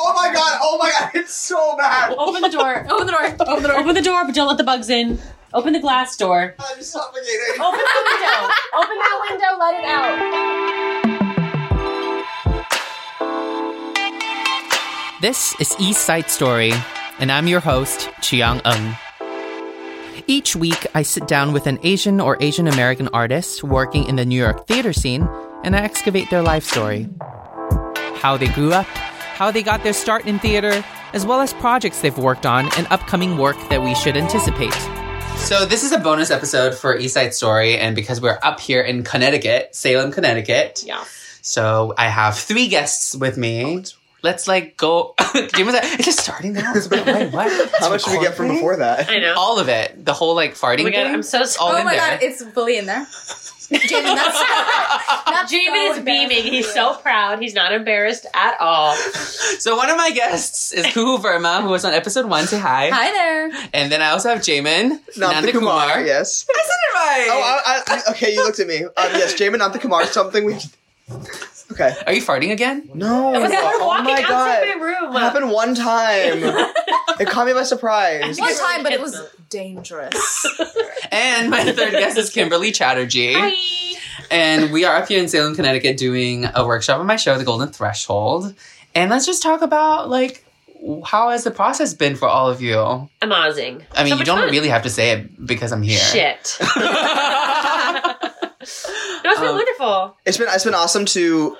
Oh my god! Oh my god! It's so bad. Open the door. Open the door. Open the door. Open the door, but don't let the bugs in. Open the glass door. I'm suffocating. Open the window. Open that window. Let it out. This is East Side Story, and I'm your host, Cheeyang Ng. Each week, I sit down with an Asian or Asian American artist working in the New York theater scene, and I excavate their life story. How they grew up, how they got their start in theater, as well as projects they've worked on and upcoming work that we should anticipate. So, this is a bonus episode for East Side Story, and because we're up here in Connecticut, Salem, Connecticut. Yeah. So, I have three guests with me. Oh, Let's like go. Jim was like, it's just starting now. It's like, wait, what? How much did we get from before that? I know. All of it. The whole like farting Oh my god, thing. I'm so all sorry. in there. it's fully in there. Jamen, that's not Jamen is beaming. He's so proud. He's not embarrassed at all. So one of my guests is Kuhoo Verma, who was on episode one. Say hi. Hi there. And then I also have Jamin Nanda Kumar, yes. I said it right. Oh, I, I, okay, you looked at me. Um, yes, Jamen Nanthakumar, something we. Okay. Are you farting again? No. Because we're oh walking my god. outside my room. It happened one time. it caught me by surprise. One time, but it was dangerous. And my third guest is Kimberly Chatterjee. Hi. And we are up here in Salem, Connecticut doing a workshop on my show, The Golden Threshold. And let's just talk about like how has the process been for all of you? Amazing. I mean, So you don't fun. really have to say it because I'm here. Shit. no, it's been Um, wonderful. It's been it's been awesome to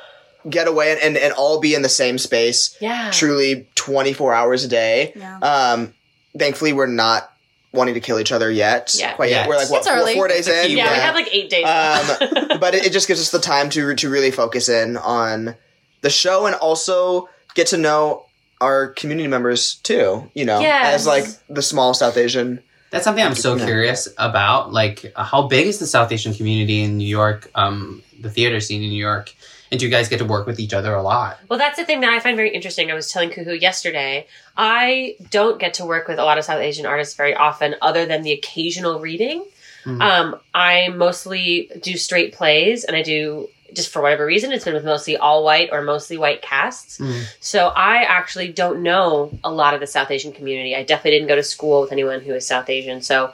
get away and, and, and all be in the same space. Yeah. Truly 24 hours a day. Yeah. Um, thankfully, we're not wanting to kill each other yet. Yeah. Quite yet. Yet. We're like, what, It's four, four days in? Yeah, we have like eight days. left. Um, but it, it just gives us the time to to really focus in on the show and also get to know our community members too. You know, Yes. as like the small South Asian. That's something I'm so Yeah. curious about. Like, uh, how big is the South Asian community in New York, um, the theater scene in New York? And do you guys get to work with each other a lot? Well, that's the thing that I find very interesting. I was telling Kuhoo yesterday, I don't get to work with a lot of South Asian artists very often, other than the occasional reading. Mhm. Um, I mostly do straight plays, and I do just for whatever reason, it's been with mostly all white or mostly white casts. Mm. So I actually don't know a lot of the South Asian community. I definitely didn't go to school with anyone who is South Asian. So,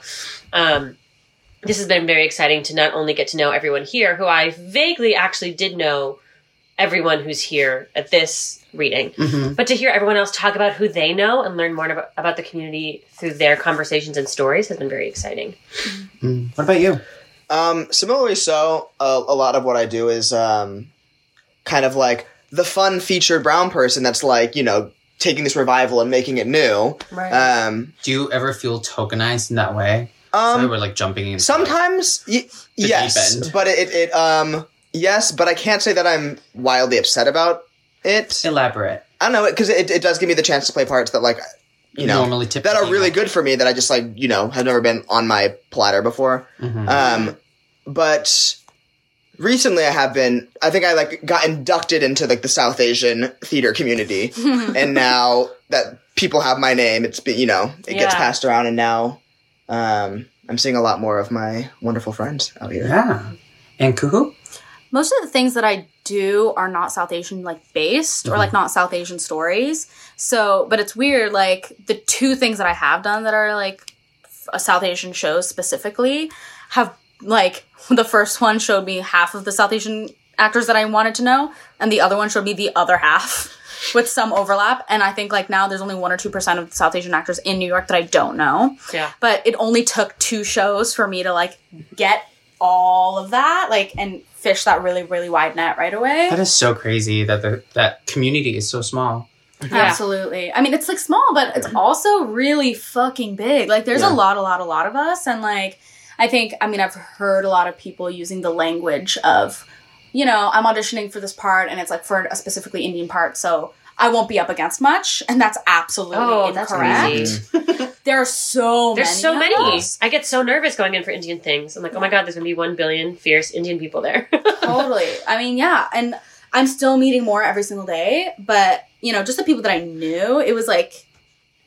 um, this has been very exciting to not only get to know everyone here, who I vaguely actually did know everyone who's here at this reading, Mm-hmm. but to hear everyone else talk about who they know and learn more about, about the community through their conversations and stories has been very exciting. What about you? Um, similarly, so a, a lot of what I do is um, kind of like the fun featured brown person that's like you know taking this revival and making it new. Right. Um, Do you ever feel tokenized in that way? um, so we're like jumping in. Sometimes, y- deep yes, end. but it, it, um, yes, but I can't say that I'm wildly upset about it. Elaborate. I don't know because it, it does give me the chance to play parts that like you know Normally tip that are really good for me that I just like you know have never been on my platter before. Mhm. Um, but recently I have been. I think I like got inducted into like the South Asian theater community, and now that people have my name, it's been you know it gets passed around, and now um, I'm seeing a lot more of my wonderful friends out here. yeah. And Kuhoo? Most of the things that I do are not South Asian like based or like mm-hmm. not South Asian stories. So, but it's weird. Like the two things that I have done that are like f- South Asian shows specifically have like the first one showed me half of the South Asian actors that I wanted to know, and the other one showed me the other half with some overlap. And I think like now there's only one or two percent of South Asian actors in New York that I don't know. Yeah. But it only took two shows for me to like get all of that, like and fish that really, really wide net right away. That is so crazy that the that community is so small. Absolutely. I mean, it's like small, but it's also really fucking big. Like, there's Yeah. a lot, a lot, a lot of us. And, like, I think, I mean, I've heard a lot of people using the language of, you know, I'm auditioning for this part and it's like for a specifically Indian part. So I won't be up against much. And that's absolutely Oh, that's incorrect. crazy. there are so There's many. so of many. us. I get so nervous going in for Indian things. I'm like, oh my god, there's gonna be one billion fierce Indian people there. totally. I mean, yeah, and I'm still meeting more every single day, but you know, just the people that I knew, it was like,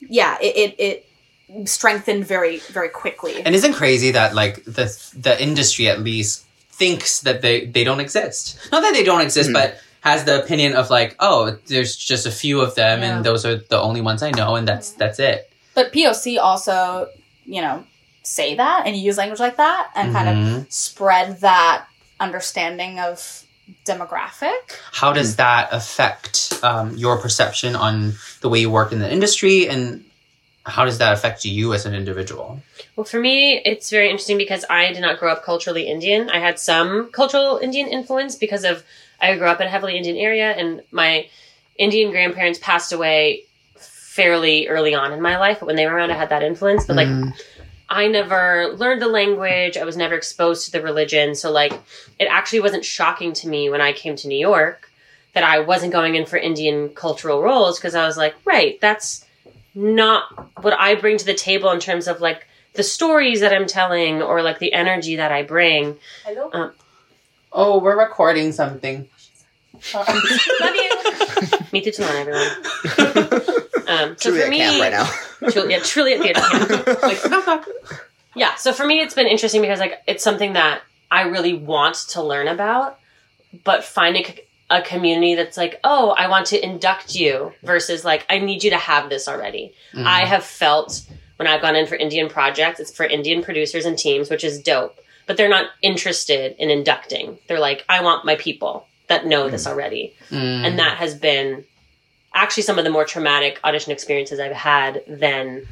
yeah, it it, it strengthened very very quickly. And isn't crazy that like the the industry at least thinks that they they don't exist. Not that they don't exist, mm-hmm. but has the opinion of like, oh, there's just a few of them, Yeah. and those are the only ones I know, and that's mm-hmm. that's it. But POC also, you know, say that and use language like that and kind Mhm. of spread that understanding of demographic. How does that affect um, your perception on the way you work in the industry, and how does that affect you as an individual? Well, for me, it's very interesting because I did not grow up culturally Indian. I had some cultural Indian influence because of I grew up in a heavily Indian area, and my Indian grandparents passed away fairly early on in my life. But when they were around, I had that influence. But like, I never learned the language. I was never exposed to the religion. So like, it actually wasn't shocking to me when I came to New York that I wasn't going in for Indian cultural roles because I was like, right, that's not what I bring to the table in terms of like the stories that I'm telling or like the energy that I bring. Hello. Um, Oh, we're recording something. love you. Me too, Talon, everyone. um, so Truly for at me, camp right now. truly, yeah, truly at theater camp. Like, yeah. So for me, it's been interesting because like it's something that I really want to learn about, but finding a community that's like, oh, I want to induct you versus like, I need you to have this already. Mhm. I have felt when I've gone in for Indian projects, it's for Indian producers and teams, which is dope, but they're not interested in inducting. They're like, I want my people that know this already. Mm. And that has been actually some of the more traumatic audition experiences I've had than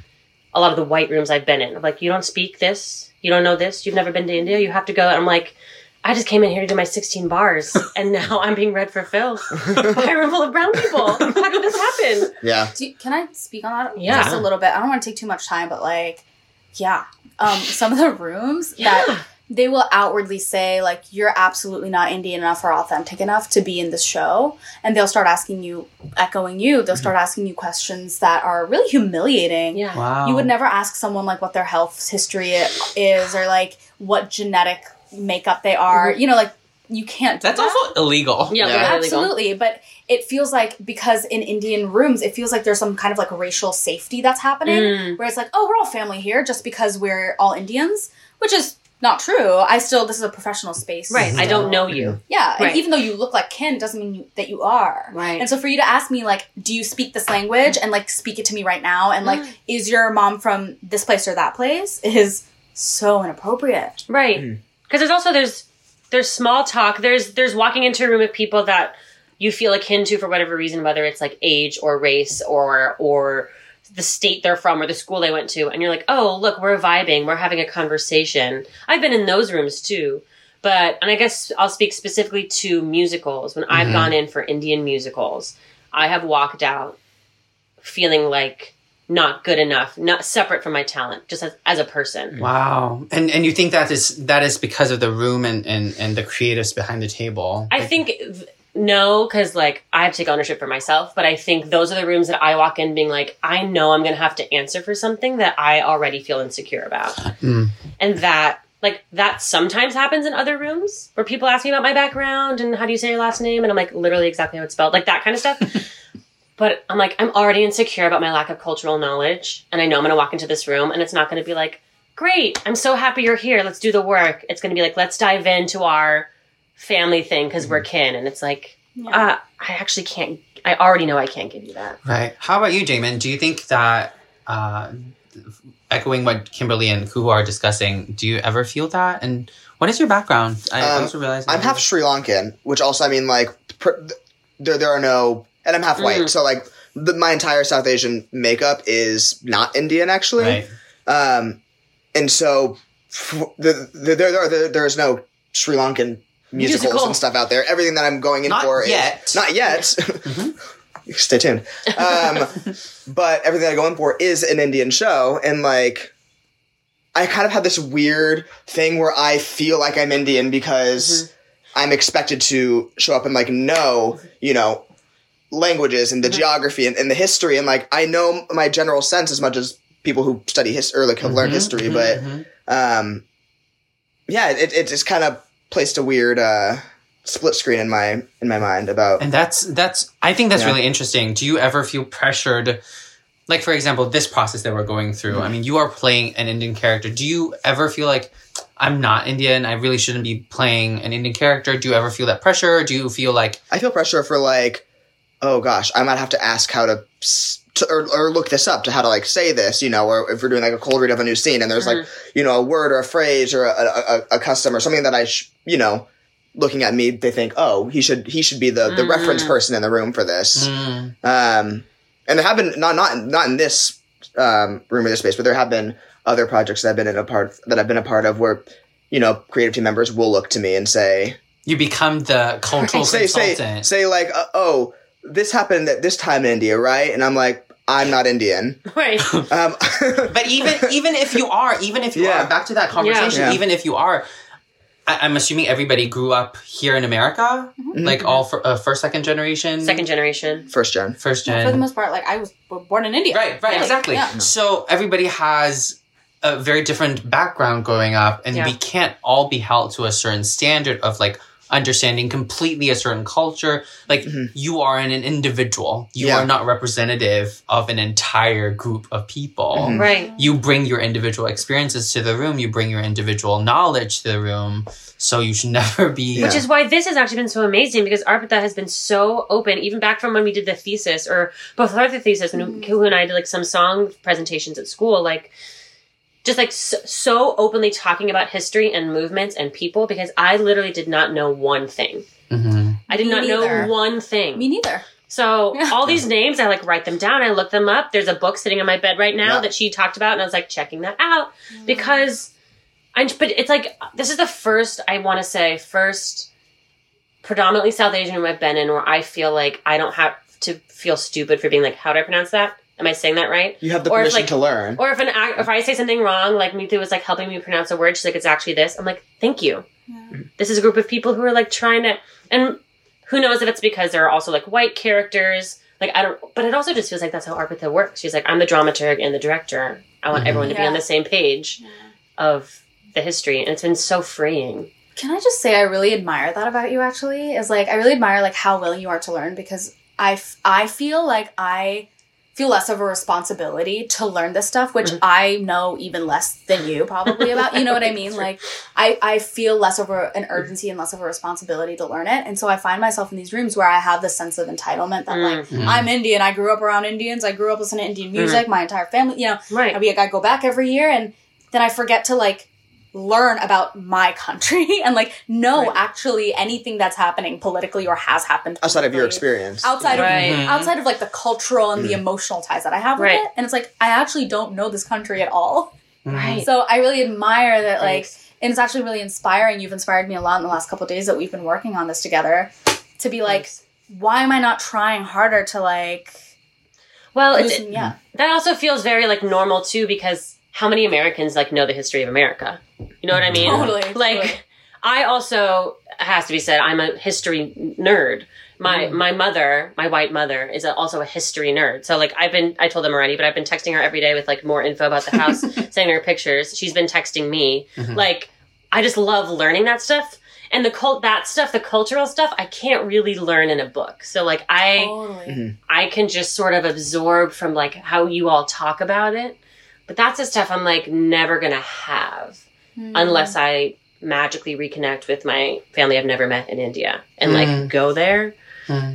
a lot of the white rooms I've been in. Like, you don't speak this, you don't know this, you've never been to India, you have to go. And I'm like, I just came in here to do my 16 bars, and now I'm being read for Phil by a room full of brown people. How did this happen? Yeah. Do you- can I speak on that Yeah. just a little bit? I don't want to take too much time, but like, yeah, um, some of the rooms that they will outwardly say like you're absolutely not Indian enough or authentic enough to be in this show, and they'll start asking you, echoing you. They'll start asking you questions that are really humiliating. Yeah, Wow. you would never ask someone like what their health history is or like what genetic makeup they are. Mhm. You know, like you can't. do That's that. also illegal. Yeah, Yeah. really illegal. absolutely. But it feels like because in Indian rooms, it feels like there's some kind of like racial safety that's happening, Mm. where it's like, oh, we're all family here just because we're all Indians, which is not true. I still this is a professional space, Right, I don't know you. Yeah, Right. and even though you look like kin, doesn't mean you, that you are. Right. And so for you to ask me like, do you speak this language and like speak it to me right now, and like, is your mom from this place or that place? Is so inappropriate. Right. Hmm. Because there's also there's there's small talk. There's there's walking into a room of people that you feel akin to for whatever reason, whether it's like age or race or or the state they're from or the school they went to, and you're like, oh look, we're vibing, we're having a conversation. I've been in those rooms too. But and I guess I'll speak specifically to musicals. When I've Mhm. gone in for Indian musicals, I have walked out feeling like not good enough, not separate from my talent, just as, as a person. Wow. And and you think that is that is because of the room and and, and the creatives behind the table. I think th- no, because like I have to take ownership for myself. But I think those are the rooms that I walk in being like, I know I'm going to have to answer for something that I already feel insecure about, Mm. and that like that sometimes happens in other rooms where people ask me about my background and how do you say your last name, and I'm like literally exactly how it's spelled, like that kind of stuff. but I'm like I'm already insecure about my lack of cultural knowledge, and I know I'm going to walk into this room and it's not going to be like. Great. I'm so happy you're here. Let's do the work. It's going to be like, let's dive into our family thing because we're kin. And it's like, uh, I actually can't, I already know I can't give you that. Right. How about you, Jamen? Do you think that uh, echoing what Kimberly and Kuhoo are discussing, do you ever feel that? And What is your background? I Um, also realized I'm half Sri Lankan, which also I mean like pr- there there are no, and I'm half white, Mm. so like the, my entire South Asian makeup is not Indian actually. Right. Um, and so f- the, the, there there there there's no Sri Lankan musicals Musical. and stuff out there. Everything that I'm going in Not for yet. is not yet. Mm-hmm. Stay tuned. Um, but everything that I go in for is an Indian show, and like. I kind of have this weird thing where I feel like I'm Indian because mm-hmm. I'm expected to show up and like know, you know, languages and the mm-hmm. geography and, and the history and like I know my general sense as much as people who study history or like have learned history, but um, yeah, it it just kind of placed a weird uh, split screen in my in my mind about And that's that's I think that's really interesting. Do you ever feel pressured like for example, this process that we're going through. I mean, you are playing an Indian character. Do you ever feel like I'm not Indian, I really shouldn't be playing an Indian character? Do you ever feel that pressure? Do you feel like I feel pressure for like, oh gosh, I might have to ask how to, s- to or, or look this up to how to like say this, you know, or if we're doing like a cold read of a new scene and there's like, you know, a word or a phrase or a, a, a, custom or something that I, sh- you know, looking at me, they think, oh, he should he should be the the reference person in the room for this. Um, and there have been not not not in this um, room or this space, but there have been other projects that I've been in a part that I've been a part of where, you know, creative team members will look to me and say, you become the cultural say say consultant? say like uh, oh this happened at this time in India right and I'm like I'm not Indian right um but even even if you are, even if you Yeah. are, back to that conversation, Yeah. even if you are, I, I'm assuming everybody grew up here in America, like all for, uh, first, second generation, Second generation. first gen first gen. For the most part, like I was born in India. Right, right, Yeah. exactly. Yeah. So everybody has a very different background growing up, and Yeah. we can't all be held to a certain standard of like understanding completely a certain culture. Like mm-hmm. you are an, an individual. You Yeah. are not representative of an entire group of people. Mm-hmm. Right. You bring your individual experiences to the room. You bring your individual knowledge to the room. So you should never be. Which is why this has actually been so amazing because Arpita has been so open, even back from when we did the thesis or before the thesis, when mm-hmm. Kuhoo and I did like some song presentations at school, like just like so, so openly talking about history and movements and people because I literally did not know one thing. Mhm. I did Me not neither. know one thing. Me neither. So all these names, I like write them down. I look them up. There's a book sitting on my bed right now Yeah. that she talked about, and I was like checking that out because I. But it's like this is the first I want to say first predominantly South Asian room I've been in where I feel like I don't have to feel stupid for being like, how do I pronounce that? Am I saying that right? you have the Or if, permission like- to learn Or if an if I say something wrong, like Mithu was like helping me pronounce a word, she's like, it's actually this. I'm like, thank you. This is a group of people who are like trying to, and who knows if it's because there are also like white characters. Like I don't, but it also just feels like that's how Arpita works. She's like, I'm the dramaturg and the director. I want mm-hmm. everyone to be on the same page of the history, and it's been so freeing. Can I just say I really admire that about you actually? Is like I really admire like how willing you are to learn because I, f- I feel like I feel less of a responsibility to learn this stuff, which mm-hmm. I know even less than you probably about. You know what I mean? Like I, I feel less of a, an urgency and less of a responsibility to learn it. And so I find myself in these rooms where I have this sense of entitlement that like mm-hmm. I'm Indian, I grew up around Indians, I grew up listening to Indian mm-hmm. music, my entire family, you know, Right. I, mean, I go back every year and then I forget to like learn about my country and like know actually anything that's happening politically or has happened outside of your experience. Outside Right. of mm-hmm. outside of like the cultural and the mm. emotional ties that I have with Right. it. And it's like I actually don't know this country at all. Mm-hmm. Right. so I really admire that like and it's actually really inspiring. You've inspired me a lot in the last couple of days that we've been working on this together to be like why am I not trying harder to like well, it's, yeah that also feels very like normal too because how many Americans like know the history of America? You know what I mean? Totally, Like totally. I also has to be said I'm a history nerd. My mm. my mother, my white mother, is a, also a history nerd. So like I've been, I told them already, but I've been texting her every day with like more info about the house, sending her pictures. She's been texting me. Mm-hmm. Like I just love learning that stuff. And the cult, that stuff, the cultural stuff, I can't really learn in a book. So like I, totally mm-hmm. I can just sort of absorb from like how you all talk about it. But that's the stuff I'm like never gonna have hmm. unless I magically reconnect with my family I've never met in India and like hmm. go there. Hmm.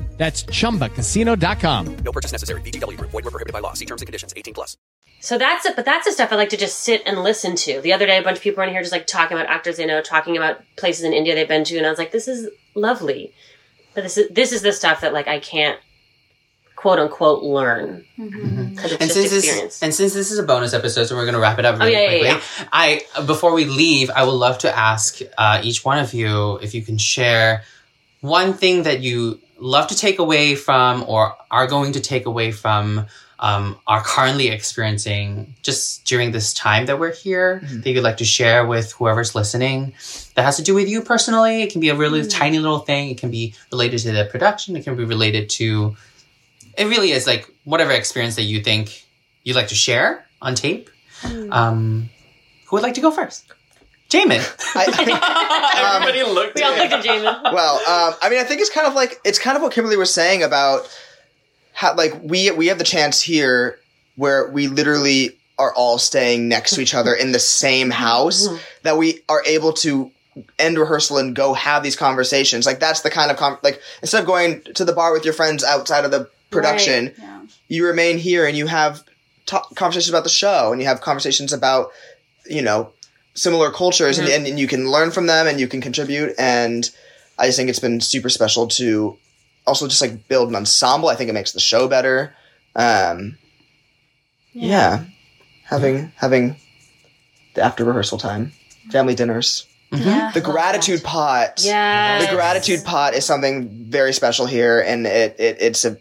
That's chumbacasino.com. No purchase necessary. VGW Group. Void were prohibited by law. See terms and conditions. 18 plus. So that's it, but that's the stuff I like to just sit and listen to. The other day, a bunch of people were in here just like talking about actors they know, talking about places in India they've been to, and I was like, this is lovely. But this is this is the stuff that like I can't quote unquote learn because it's and just since experience. this and since this is a bonus episode, so we're going to wrap it up really Oh, yeah, yeah, quickly. I before we leave, I would love to ask uh, each one of you if you can share one thing that you love to take away from, or are going to take away from, um, are currently experiencing just during this time that we're here that you'd like to share with whoever's listening. That has to do with you personally. It can be a really tiny little thing. It can be related to the production. It can be related to it really is like whatever experience that you think you'd like to share on tape. Um, who would like to go first? Jamen. Everybody looked. We all looked at Jamen. well, um, I mean, I think it's kind of like it's kind of what Kimberly was saying about how like we we have the chance here where we literally are all staying next to each other in the same house that we are able to end rehearsal and go have these conversations. Like that's the kind of com- like instead of going to the bar with your friends outside of the production, you remain here and you have ta conversations about the show and you have conversations about you know similar cultures and, and you can learn from them and you can contribute and i just think it's been super special to also just like build an ensemble. I think it makes the show better. Um yeah, having having the after rehearsal time family dinners. Yeah. the gratitude pot. Yes. the gratitude pot is something very special here and it, it it's a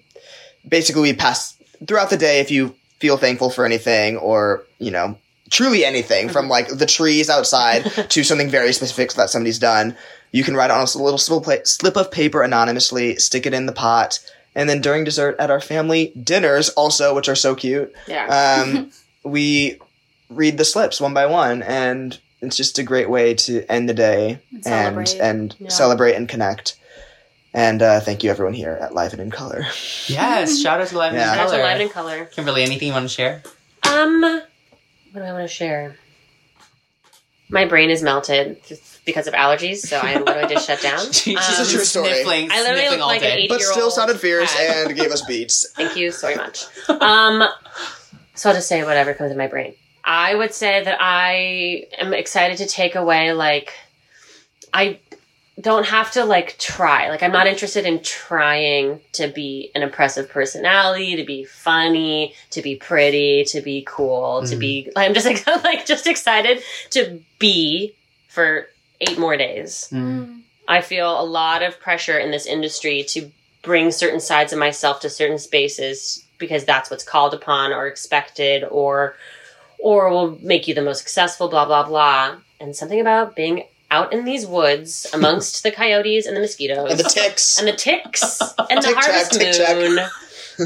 basically we pass throughout the day if you feel thankful for anything or you know truly anything from like the trees outside to something very specific that somebody's done you can write on a little slip of pla- slip of paper anonymously stick it in the pot and then during dessert at our family dinners also which are so cute Yeah. um, we read the slips one by one and it's just a great way to end the day And and celebrate. and Yeah. celebrate and connect and uh, thank you everyone here at live and in color Yes, shout out to Live Yeah. in Shout out to Color. Live in Color. Kimberly, anything you want to share? Um, what do I want to share? My brain is melted just because of allergies, so I literally just shut down. She's Um, This is a true story. Sniffling, I literally sniffling look all like an day. eight- but still sounded fierce cat. and gave us beats Thank you so much. Um, so I'll just say whatever comes in my brain. I would say that I am excited to take away like I don't have to like try. Like I'm not interested in trying to be an impressive personality, to be funny, to be pretty, to be cool, to be mm-hmm. I'm just like, like just excited to be for eight more days. Mm. I feel a lot of pressure in this industry to bring certain sides of myself to certain spaces because that's what's called upon or expected or or will make you the most successful blah blah blah and something about being out in these woods amongst the coyotes and the mosquitoes and the ticks and the ticks and the Tic-tac, harvest tic-tac. moon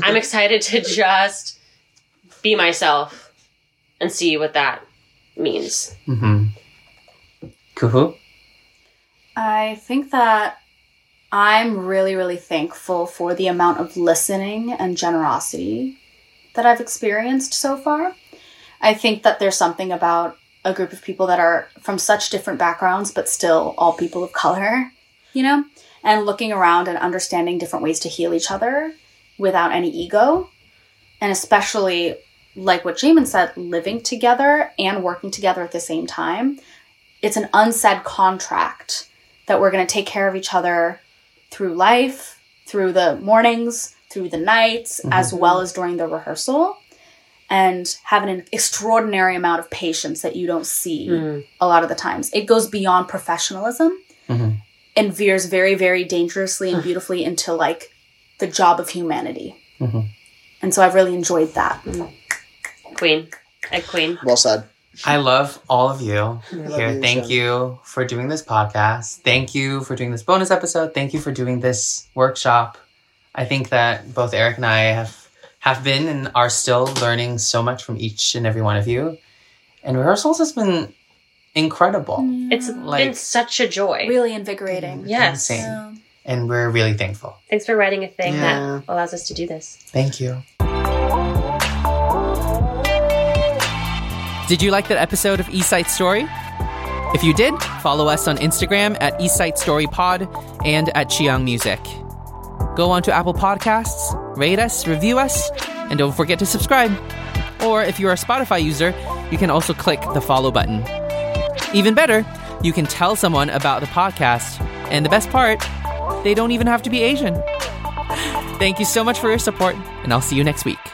i'm excited to just be myself and see what that means Mm-hmm. Kuhoo? I think that I'm really, really thankful for the amount of listening and generosity that I've experienced so far. I think that there's something about a group of people that are from such different backgrounds, but still all people of color, you know? And looking around and understanding different ways to heal each other without any ego. And especially, like what Jamen said, living together and working together at the same time. It's an unsaid contract that we're going to take care of each other through life, through the mornings, through the nights, mm-hmm. as well as during the rehearsal. And have an extraordinary amount of patience that you don't see Mm. a lot of the times. It goes beyond professionalism Mhm. and veers very, very dangerously and beautifully into like the job of humanity. Mhm. And so I've really enjoyed that. Queen. Egg Queen. Well said. I love all of you love here. you, Thank Shan. you for doing this podcast. Thank you for doing this bonus episode. Thank you for doing this workshop. I think that both Eric and I have have been and are still learning so much from each and every one of you. And rehearsals has been incredible. Mm. It's been such a joy. Really invigorating. Mm-hmm. Yes. Insane. And we're really thankful. Thanks for writing a thing Yeah. that allows us to do this. Thank you. Did you like that episode of East Side Story? If you did, follow us on Instagram at East Side Story Pod and at Cheeyang Music. Go on to Apple Podcasts, rate us, review us, and don't forget to subscribe. Or if you're a Spotify user, you can also click the follow button. Even better, you can tell someone about the podcast. And the best part, they don't even have to be Asian. Thank you so much for your support, and I'll see you next week.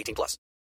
18 plus.